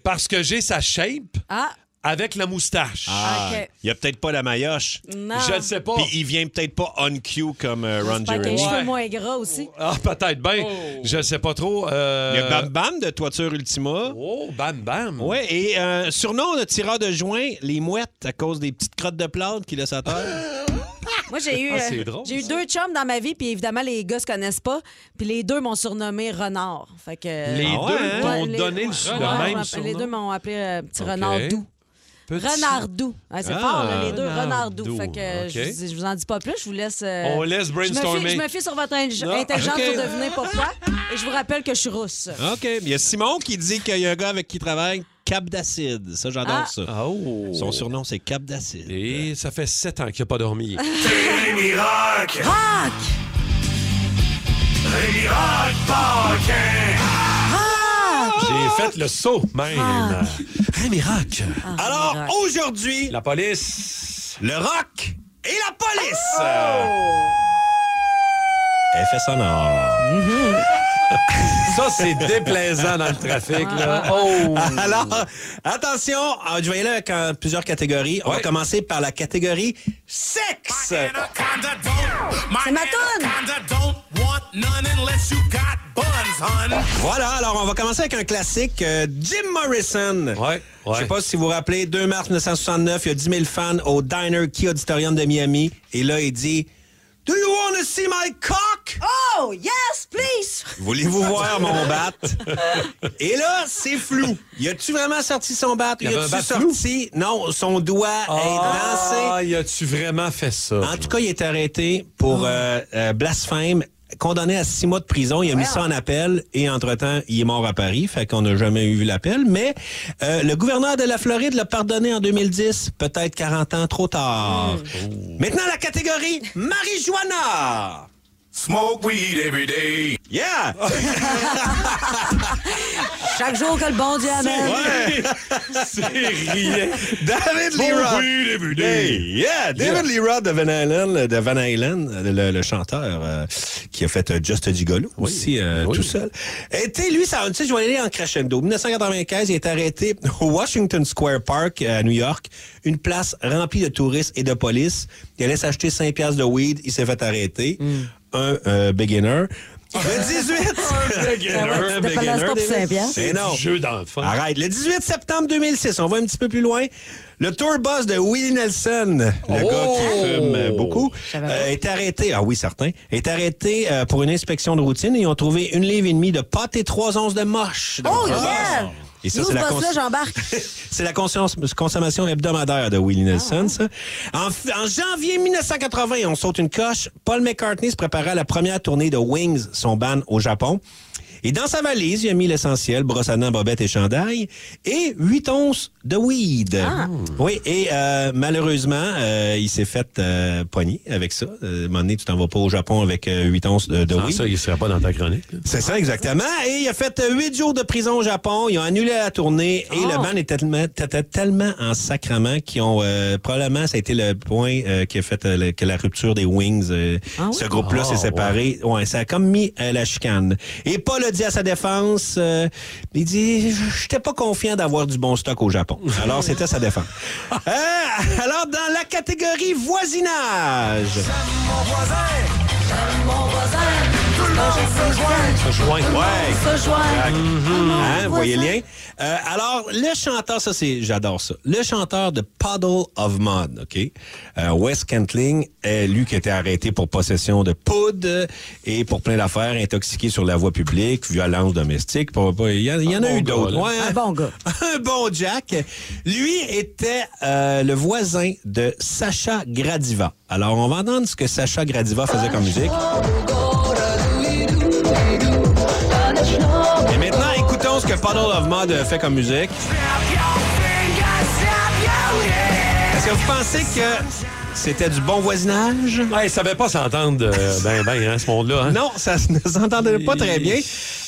parce que j'ai sa shape. Ah, avec la moustache. Ah, OK. Il a peut-être pas la maillotche. Non. Je ne sais pas. Puis il vient peut-être pas on cue comme euh, Ron J'espère Jeremy. cheveux Ouais. moins gras aussi. Ah, peut-être bien. Je ne sais pas trop. euh, Il y a Bam Bam de Toiture Ultima. Oh, bam, bam. Oui, et euh, surnom de tireur de joint, les mouettes, à cause des petites crottes de plâtre qu'il laisse à terre. Moi, j'ai eu, Ah, c'est euh, drôle, j'ai eu deux chums dans ma vie, puis évidemment, les gars se connaissent pas. Puis les deux m'ont surnommé Renard. Fait que, Les Ah ouais, deux hein? t'ont les- donné le, ouais, le ouais, même surnom. Les deux m'ont appelé euh, Petit. Renard Doux. Petit- Renard Doux. Ouais, c'est Ah, fort, là, les deux. Renard Renard Doux. Doux, Fait que je, vous, je vous en dis pas plus. Je vous laisse. euh, On laisse je me, fie, brainstormer. je me fie sur votre intelligence pour deviner pourquoi. Et je vous rappelle que je suis rousse. OK. Il y a Simon qui dit qu'il y a un gars avec qui il travaille, Cap d'acide. Ça, j'adore Ah. ça. Oh. Son surnom, c'est Cap d'acide. Et ça fait sept ans qu'il n'a pas dormi. Rémi Rock! Rock! Rémi Rock! J'ai fait le saut même. Rock. Alors, Rock. aujourd'hui, La police. le rock et la police. Effet sonore. Ça, c'est déplaisant dans le trafic. Là. Oh. Alors, attention, euh, je vais y aller avec euh, plusieurs catégories. On va commencer par la catégorie sexe. C'est ma toune! Voilà, alors on va commencer avec un classique, euh, Jim Morrison. Ouais, Je sais pas si vous vous rappelez, 2 mars 1969, il y a 10 000 fans au Diner Key Auditorium de Miami. Et là, il dit Do you want to see my cock? Oh, yes, please! Voulez-vous voir mon bat? Et là, c'est flou. Y a-tu vraiment sorti son bat? Y a-tu flou? sorti? Non, son doigt est lancé. Ah, y a-tu vraiment fait ça? En tout cas, il est arrêté pour euh, euh, blasphème, condamné à six mois de prison. Il a mis ça en appel et entre-temps, il est mort à Paris, fait qu'on n'a jamais eu l'appel. Mais euh, le gouverneur de la Floride l'a pardonné en 2010, peut-être 40 ans trop tard. Maintenant, la catégorie marijuana. Smoke weed every day. Yeah! Chaque jour que le bon Dieu amène. c'est rien. David Lee Smoke Roth. weed every day. Hey, yeah, David Lee Roth de Van Halen, de Van Halen le, le chanteur euh, qui a fait euh, Just a Gigolo aussi euh, Oui. tout seul. était lui, ça, tu sais, je vais aller en crescendo. 1995, il est arrêté au Washington Square Park à New York, une place remplie de touristes et de police. Il allait s'acheter 5 piastres de weed, il s'est fait arrêter. Un euh, beginner. Le 18... Un beginner. Pas là, c'est non. Jeu d'enfant. Arrête. Le 18 septembre 2006, on va un petit peu plus loin. Le tour boss de Willie Nelson, le Oh! gars qui fume beaucoup, euh, est arrêté. Ah oui, certain. Est arrêté euh, pour une inspection de routine et ils ont trouvé une livre et demie de pâte et trois onces de moche. dans Oh, le yeah! Et ça, c'est ce la, cons- conscience- consommation hebdomadaire de Willie Nelson, ça. En, f- en janvier 1980, on saute une coche. Paul McCartney se préparait à la première tournée de Wings, son band au Japon. Et dans sa valise, il a mis l'essentiel, brosse à dents, bobette et chandail, et 8 onces de weed. Oui, et euh, malheureusement, euh, il s'est fait euh, pogner avec ça. Euh, à un moment donné, tu t'en vas pas au Japon avec euh, 8 onces de, de Sans weed. ça, il serait pas dans ta chronique. C'est ça, exactement. Et il a fait euh, huit jours de prison au Japon. Ils ont annulé la tournée. Et le band était tellement, était tellement en sacrement qu'ils ont... euh, probablement, ça a été le point euh, qui a fait euh, le- que la rupture des Wings. euh, Ah oui? Ce groupe-là Ah, s'est séparé. Ouais. ça a comme mis euh, la chicane. Et Paul a dit à sa défense, euh, il dit, j'étais pas confiant d'avoir du bon stock au Japon. Alors, c'était sa défense. Euh, alors, dans la catégorie voisinage... Ça joint. Ouais. Joint. Hein, vous voyez le lien? Euh, alors, le chanteur, ça c'est, j'adore ça. Le chanteur de Puddle of Mud, OK? Euh, Wes Kentling, euh, lui qui a été arrêté pour possession de poudre et pour plein d'affaires, intoxiqué sur la voie publique, violence domestique. Il y, en- il y en a bon eu d'autres. Ouais, Un bon gars. un bon Jack. Lui était euh, le voisin de Sacha Gradiva. Alors, on va entendre ce que Sacha Gradiva faisait comme musique. Ce que Puddle of Mud fait comme musique. Est-ce que vous pensez que c'était du bon voisinage? Ouais, il savait pas s'entendre euh, ben, ben, hein, ce monde-là. Hein? Non, ça ne s'entendait pas très bien.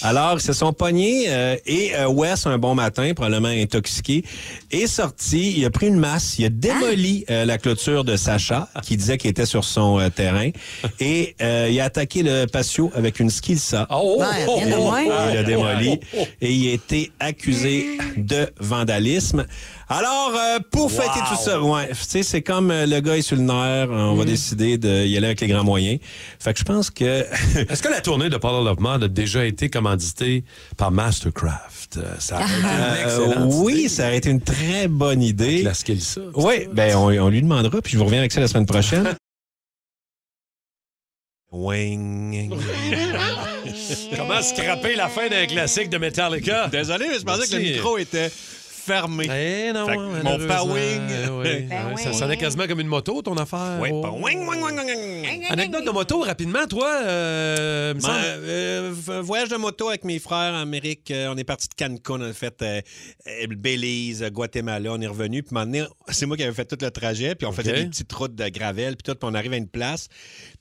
Alors, ils se sont pognés euh, et euh, Wes, un bon matin, probablement intoxiqué, est sorti. Il a pris une masse, il a démoli euh, la clôture de Sacha, qui disait qu'il était sur son euh, terrain, et euh, il a attaqué le patio avec une skilsa. Oh, Ouais, oh, oh, oh, Il l'a oh, démoli oh, oh. et il a été accusé de vandalisme. Alors, euh, pour Wow. fêter tout ça, ouais, tu sais, c'est comme euh, le gars est sur le nerf, on va décider d'y aller avec les grands moyens. Fait que je pense que... Est-ce que la tournée de Paul of Mod a déjà été commanditée par Mastercraft? Euh, Ça une Euh, excellente oui, idée. ça aurait été une très bonne idée. La skill ça. Oui, ben on, on lui demandera, puis je vous reviens avec ça la semaine prochaine. Wing. Comment scraper la fin d'un classique de Metallica? Désolé, mais je pensais que le micro était fermé. Eh non, Fait que mon malheureusement, powing. eh oui, Ben ouais, Ça oui. sonnait quasiment comme une moto, ton affaire. Oui, Oh. pas wing, wing, wing, wing, wing. Anecdote de moto, rapidement, toi. euh, me Ben, semble- euh, un voyage de moto avec mes frères en Amérique. Euh, on est parti de Cancun, on a fait euh, euh, Belize, Guatemala. On est revenu. Puis maintenant, c'est moi qui avais fait tout le trajet. Puis on faisait des petites routes de gravel. Puis tout, puis on arrive à une place.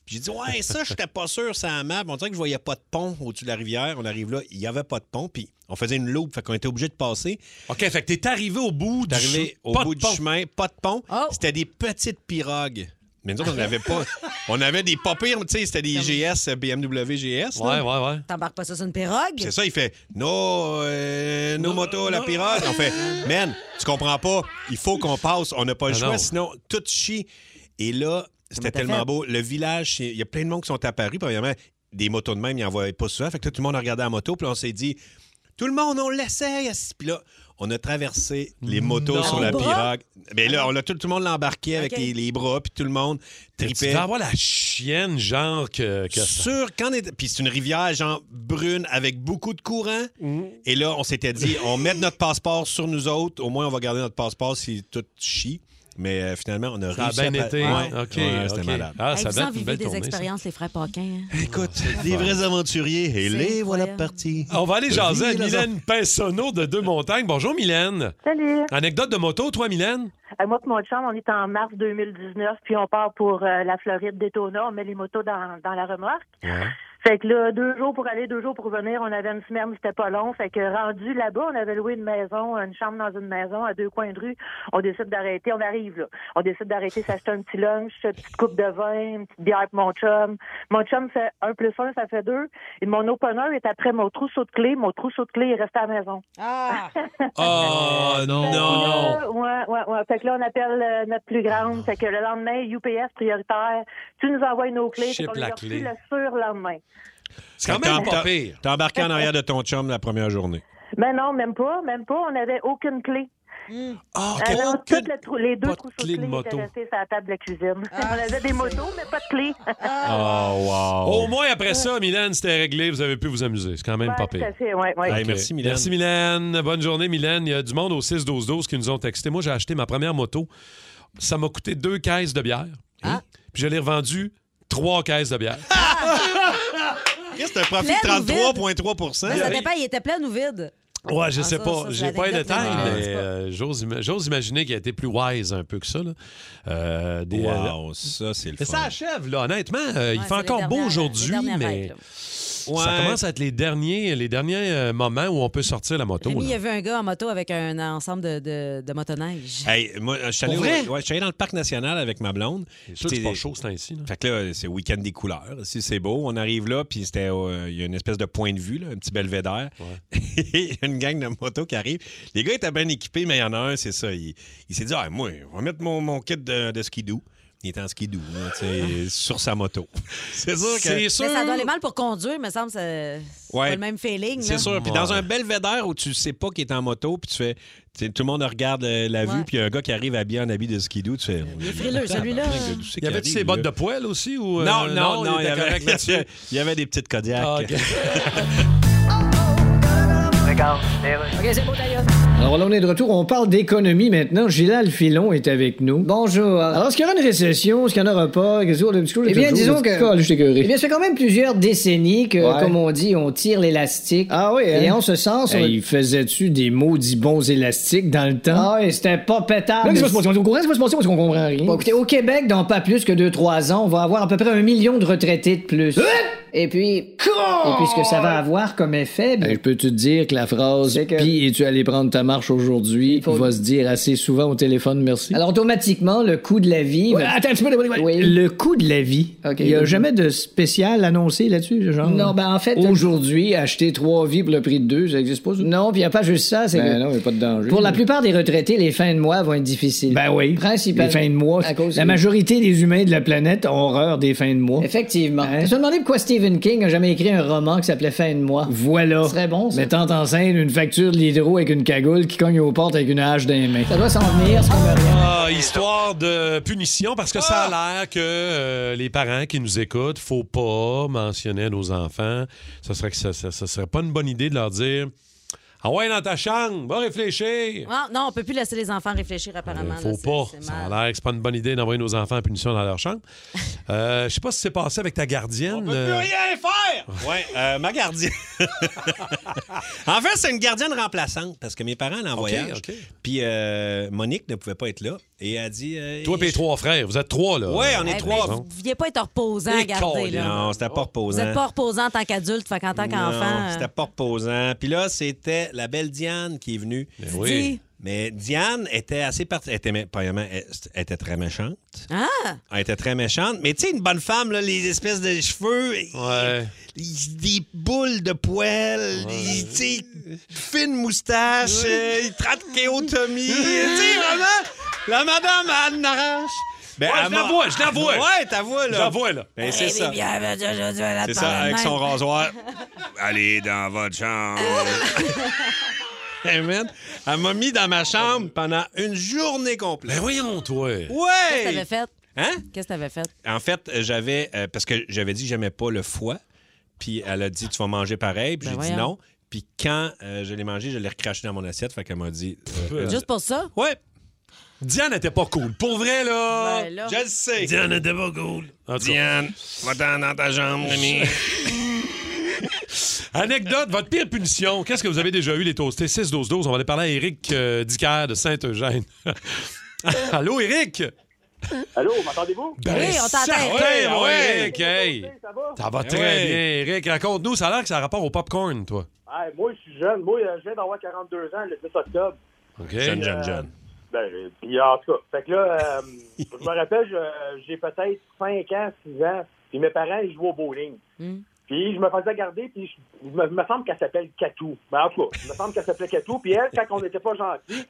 Puis j'ai dit, ouais, ça, je n'étais pas sûr, ça map. On dirait que je voyais pas de pont au-dessus de la rivière. On arrive là, il n'y avait pas de pont. Puis on faisait une loupe. Fait qu'on était obligé de passer. OK, fait que t'es arrivé au bout du arrivé au pas de bout du pont. chemin, pas de pont. Oh. C'était des petites pirogues. Mais nous autres, on n'avait pas. On avait des pas pires, tu sais, c'était des GS, BMW GS. là. Ouais, ouais, ouais. T'embarques pas ça sur une pirogue? C'est ça, il fait No, euh, no moto, la pirogue. On fait Man, tu comprends pas, il faut qu'on passe, on n'a pas le Ah choix, non. sinon tout chie. Et là, c'était tellement fait? beau. Le village, il y a plein de monde qui sont apparus. Premièrement, des motos de même, ils n'en voyaient pas souvent. Fait que là, tout le monde a regardé la moto, puis on s'est dit Tout le monde, on l'essaye. Puis là, on a traversé les motos Non. sur la En pirogue. Ben là, on a tout, tout le monde l'a embarqué avec les, les bras, puis tout le monde Tu tripait. vas avoir la chienne, genre, que, que ça- Sûr, quand. Puis c'est une rivière, genre, brune, avec beaucoup de courant. Mhm. Et là, on s'était dit, on met notre passeport sur nous autres. Au moins, on va garder notre passeport si tout chie. Mais euh, finalement, on a Ça a réussi bien à... été. Ouais. OK, Ouais, c'était OK. malade. Ah, ça belle des tournée, ça. expériences, les frères Paquin. hein? Écoute, des vrais aventuriers. Et les voilà partis. On va aller jaser la Mylène Pinsonneau de Deux Montagnes. Bonjour, Mylène. Salut. Anecdote de moto, toi, Mylène? Euh, moi et mon chum, on est en mars 2019, puis on part pour euh, la Floride Daytona. On met les motos dans, dans la remorque. Fait que là, deux jours pour aller, deux jours pour revenir. On avait une semaine, c'était pas long. Fait que rendu là-bas, on avait loué une maison, une chambre dans une maison à deux coins de rue. On décide d'arrêter. On arrive là. On décide d'arrêter, s'acheter un petit lunch, une petite coupe de vin, une petite bière pour mon chum. Mon chum fait un plus un, ça fait deux. Et mon opener est après mon trousseau de clés. Mon trousseau de clés est resté à la maison. Ah! Oh, non, non. Ouais, ouais, ouais. Fait que là, on appelle euh, notre plus grande. Fait que le lendemain, UPS prioritaire, tu nous envoies nos clés. Fait la les a reçus clé. le surlendemain. C'est quand même pas pire. T'as embarqué en arrière de ton chum la première journée. Mais non, même pas, même pas. On n'avait aucune clé. Ah, Alors, aucune- toutes les, trou- les deux pas de clé de moto. étaient restés sur la table de la cuisine. on avait des motos, mais pas de clés. Oh, wow. Au moins, après ça, Mylène, c'était réglé. Vous avez pu vous amuser. C'est quand même Ouais, pas pire. fait, ouais, ouais. Hey, merci, Mylène. Merci, Mylène. Bonne journée, Mylène. Il y a du monde au 6-12-12 qui nous ont texté. Moi, j'ai acheté ma première moto. Ça m'a coûté deux caisses de bière. Ah. Puis je l'ai revendu trois caisses de bière. C'est un profit de ou 33,3% Mais ça dépend, il était plein ou vide? Ouais, je Ah, sais ça, pas. J'ai pas les détails, de Mylène, mais euh, j'ose ima- j'ose imaginer qu'il a été plus wise un peu que ça. Là. Euh, des, Wow, ça, c'est le fun. ça achève, là, honnêtement. euh, il fait encore beau aujourd'hui, mais règles, ça commence à être les derniers, les derniers euh, moments où on peut sortir la moto. Rémi, il y avait un gars en moto avec un ensemble de, de, de motoneige. Hey, moi, je suis allé, au- ouais, je suis allé dans le parc national avec ma blonde. C'est sûr que c'est Puis, pas chaud, c'est ainsi. là. Fait que là, c'est week-end des couleurs. Si c'est beau, on arrive là, puis c'était, euh, il y a une espèce de point de vue, là, un petit belvédère. Il y a une gang de motos qui arrive. Les gars étaient bien équipés, mais il y en a un, c'est ça. Il, il s'est dit, ah, moi, on va mettre mon, mon kit de, de skidoo. Il était en tu sais, sur sa moto. c'est sûr que. C'est sûr. Mais ça doit aller mal pour conduire, me semble. C'est c'est Ouais. pas le même feeling. C'est sûr. Puis dans un belvédère où tu sais pas qu'il est en moto, puis tu fais. Tout le monde regarde euh, la Ouais. vue, puis il y a un gars qui arrive habillé en habit de skidoo, tu fais. Il est frileux, celui-là. C'est Il y arrive, ses bottes de poêle aussi? Ou, euh, Non, non, non, il y, avait, il y avait des petites Kodiak. Ah, ok. Alors là, on est de retour. On parle d'économie maintenant. Gilal Filon est avec nous. Bonjour. Alors, est-ce qu'il y aura une récession? Est-ce qu'il n'y en aura pas? Qu'est-ce que Eh bien, disons que- Eh bien, ça fait quand même plusieurs décennies que, Ouais. comme on dit, on tire l'élastique. Ah oui, hein? Et en ce sens, on... Hey, faisais-tu des maudits bons élastiques dans le temps? Ah oui, c'était pas. Là, qu'est-ce qui va se passer? On est au courant? Qu'est-ce qui va se passer? Parce qu'on comprend rien. Bon, écoutez, au Québec, dans pas plus que 2-3 ans, on va avoir à peu près un million de retraités de plus. Et puis, et puis ce que ça va avoir comme effet, ben, je peux te dire que la phrase que- Puis es-tu allé prendre ta marche aujourd'hui? Faut- va se dire assez souvent au téléphone merci. alors automatiquement, le coût de la vie... Ouais, va- attends un petit peu, oui. Le coût de la vie. Ok. Il n'y a jamais de spécial annoncé là-dessus, genre? Non, ben en fait... Aujourd'hui, acheter trois vies pour le prix de deux, ça n'existe pas, ça? Non, puis il n'y a pas juste ça, c'est Ben que... non, il n'y a pas de danger. Pour la plupart des retraités, les fins de mois vont être difficiles. Ben oui. Principalement. Les fins de mois. À cause La de- majorité des humains de la planète ont horreur des fins de mois. Effectivement. Hein? Je me demandais pourquoi Stephen King a jamais écrit un roman qui s'appelait Fin de mois. Voilà. Ce serait bon, ça. Mettant en scène une facture de l'hydro avec une cagoule qui cogne aux portes avec une hache dans les mains. Ça doit s'en venir, c'est comme rien. Ah, histoire de punition, parce que ça a l'air que euh, les parents qui nous écoutent, faut pas mentionner à nos enfants. Ça serait que ça, ça- ça serait pas une bonne idée de leur dire Ah ouais, dans ta chambre, va réfléchir. Ah, non, on peut plus laisser les enfants réfléchir apparemment. Euh, faut pas. Ça a l'air que c'est pas une bonne idée d'envoyer nos enfants en punition dans leur chambre. Euh, Je sais pas si c'est passé avec ta gardienne. euh, rien faire! Ouais, euh, ma gardienne. en fait, c'est une gardienne remplaçante parce que mes parents l'ont en voyage. OK. Puis euh, Monique ne pouvait pas être là. Et elle a dit. euh, Toi et les trois frères, vous êtes trois, là. Ouais, on est Eh trois. ben, vous ne deviez pas être reposant à Et garder. Là. Non, c'était pas Vous reposant. n'êtes pas reposant en tant qu'adulte, fait qu'en tant qu'enfant. Non, euh, c'était pas reposant. Puis là, c'était la belle Diane qui est venue. Ben oui. Mais Diane était assez partie. Elle était, mé- premièrement, elle, elle était très méchante. Ah! Elle était très méchante. Mais tu sais, une bonne femme, là, les espèces de cheveux, Ouais. il- des boules de poils, il- tu sais, fine moustache, euh, il traite kéotomie. tu sais, vraiment, la madame Anne Arrache. Ben, Ouais, elle je la vois, je la vois. Ouais, ta voix, là. Je la vois, là. Ben, c'est Eh, ça. bien, ben, C'est ça, avec son rasoir. Allez dans votre chambre. Hey, man, Elle m'a mis dans ma chambre pendant une journée complète. Ben voyons, toi. Qu'est-ce que Ouais! t'avais fait? Hein? Qu'est-ce que t'avais fait? En fait, j'avais. euh, parce que j'avais dit que j'aimais pas le foie. Puis elle a dit, tu vas manger pareil. Puis Ben j'ai dit non. Puis quand euh, je l'ai mangé, je l'ai recraché dans mon assiette. Fait qu'elle m'a dit. euh, Juste pour ça? Ouais, Diane n'était pas cool. Pour vrai, là. Ben là. je le sais. Diane n'était pas cool. En. Diane, va-t'en dans ta chambre, Rémi. Anecdote, votre pire punition. Qu'est-ce que vous avez déjà eu, les toastés? 6-12-12. On va aller parler à Éric euh, Dicker de Saint-Eugène. Allô, Éric? Allô, m'entendez-vous? Ben, Oui, on t'entend. Éric, hey. Ça va? Ça va? Ben très bien, Éric. Raconte-nous, ça a l'air que ça a rapport au popcorn, toi. Moi, je suis jeune. Moi, euh, je viens d'avoir 42 ans le 10 octobre. OK? Jeune, jeune, jeune. Ben, puis en tout cas, fait que là, euh, je me rappelle, j'ai peut-être 5 ans, 6 ans, puis mes parents, ils jouaient au bowling. Hmm. Puis je me faisais garder, puis je, il me, semble qu'elle s'appelle Katou. Ben, en tout cas, il me semble qu'elle s'appelait Katou. Puis elle, quand on n'était pas gentils,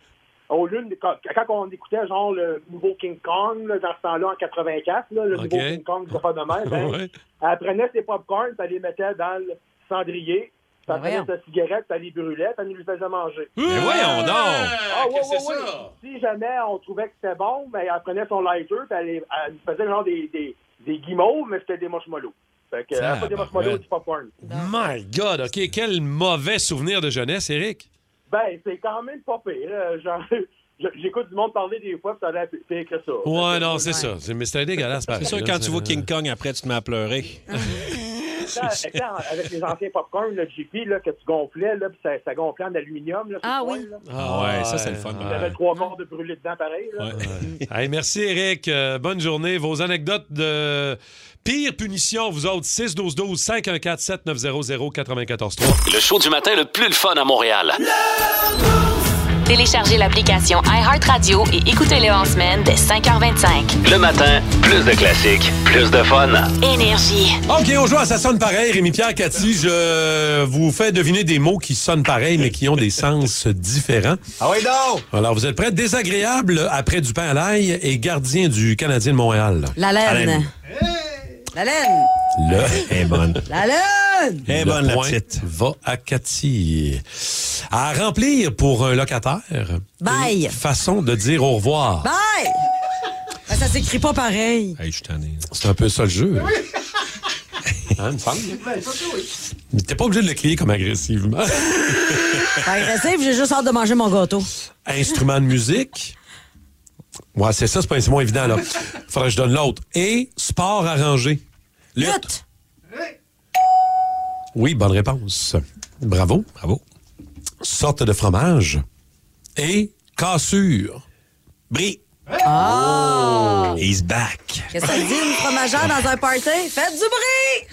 au lieu de- quand, quand on écoutait genre le nouveau King Kong, là, dans ce temps-là, en 84, là, le nouveau King Kong, de pas de même, ben, Ouais. elle prenait ses popcorns, elle les mettait dans le cendrier, Ben voyons. prenait sa cigarette, puis elle les brûlait, puis elle nous les faisait manger. Mais voyons donc. Ah, c'est ouais. ça? Si jamais on trouvait que c'était bon, ben, elle prenait son lighter, puis elle, elle faisait genre des, des, des guimauves, mais c'était des marshmallows. Fait que, Ça, pas des ben, marshmallows, ouais. du popcorn. My God, OK. Quel mauvais souvenir de jeunesse, Éric. Ben, c'est quand même pas pire. euh, genre, J'écoute du monde parler des fois, puis ça a pire que ça. Ouais, non, c'est ça. C'est- Mais c'était dégueulasse. C'est sûr, quand tu vois King Kong, après, tu te mets à pleurer. Avec les anciens popcorn, le JP, là, que tu gonflais, là, puis ça, ça gonflait en aluminium. Là, Ah le coin, oui. là. Ah ouais, ça, c'est le fun. Il y avait trois quarts de brûlé dedans, pareil. Là. Hey, merci, Eric. Euh, bonne journée. Vos anecdotes de pire punition, vous autres, 6-12-12, 514-7900-943. Le show du matin le plus le fun à Montréal. Téléchargez l'application iHeartRadio et écoutez-le en semaine dès 5h25. Le matin, plus de classiques, plus de fun. Énergie. OK, on joue à Ça sonne pareil. Rémi-Pierre, Cathy, je vous fais deviner des mots qui sonnent pareil, mais qui ont des sens différents. Ah oui! Alors, vous êtes prêts? Désagréable après du pain à l'ail et gardien du Canadien de Montréal. La laine. La laine. Le, est bonne. La laine. Est le bonne, la point petite. va à Cathy. À remplir pour un locataire. Bye. Une Façon de dire au revoir. Bye! Ben, ça s'écrit pas pareil. Hey, je suis tanné. C'est un peu ça le jeu. Hein, me semble? Mais t'es pas obligé de le crier comme agressivement. Pas agressif, j'ai juste hâte de manger mon gâteau. Instrument de musique. Ouais, c'est ça, c'est pas moins évident, là. Faudrait que je donne l'autre. Et sport arrangé. Lutte. Oui, bonne réponse. Bravo. Bravo. Sorte de fromage. Et cassure. Brie. Ah! He's back. Qu'est-ce que ça dit, une fromagère dans un party? Faites du bruit!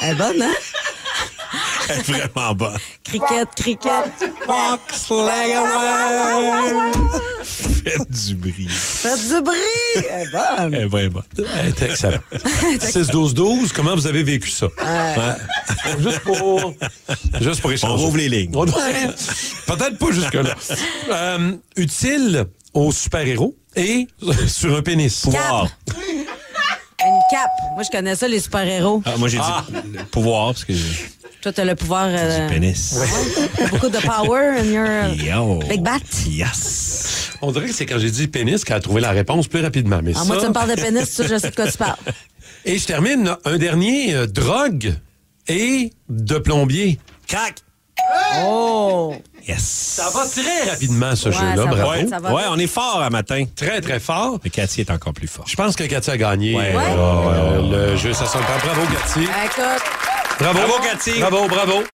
Elle est bonne, hein? Elle est vraiment bonne. Cricket, cricket. Away. Faites du bruit. Faites du bruit. Elle est bonne. Elle est vraiment bonne. Elle est excellente. 6-12-12, comment vous avez vécu ça? Ouais. Juste pour. Juste pour échanger. On rouvre les lignes. On doit- Peut-être pas jusque-là. Euh, utile aux super-héros et sur un pénis. Pouvoir. Une cape. Moi, je connais ça, les super-héros. Ah, moi, j'ai Ah. dit pouvoir parce que Toi, t'as le pouvoir. euh, pénis. t'as beaucoup de power in your Yo. big bat. Yes. On dirait que c'est quand j'ai dit pénis qu'elle a trouvé la réponse plus rapidement. Mais Ah, ça... moi, tu me parles de pénis, je sais de quoi tu parles. Et je termine un dernier euh, drogue et de plombier. Crac. Oh! Yes. Ça va très rapidement, ce Ouais, jeu-là. Bravo. vite, ça va Ouais, on est fort à matin. Très, très fort. Mais Cathy est encore plus fort. Je pense que Cathy a gagné Ouais. euh, Ouais. euh, le jeu. Ça sonne pas. Bravo, Cathy. Écoute. Bravo. Bravo, Cathy. Bravo, bravo.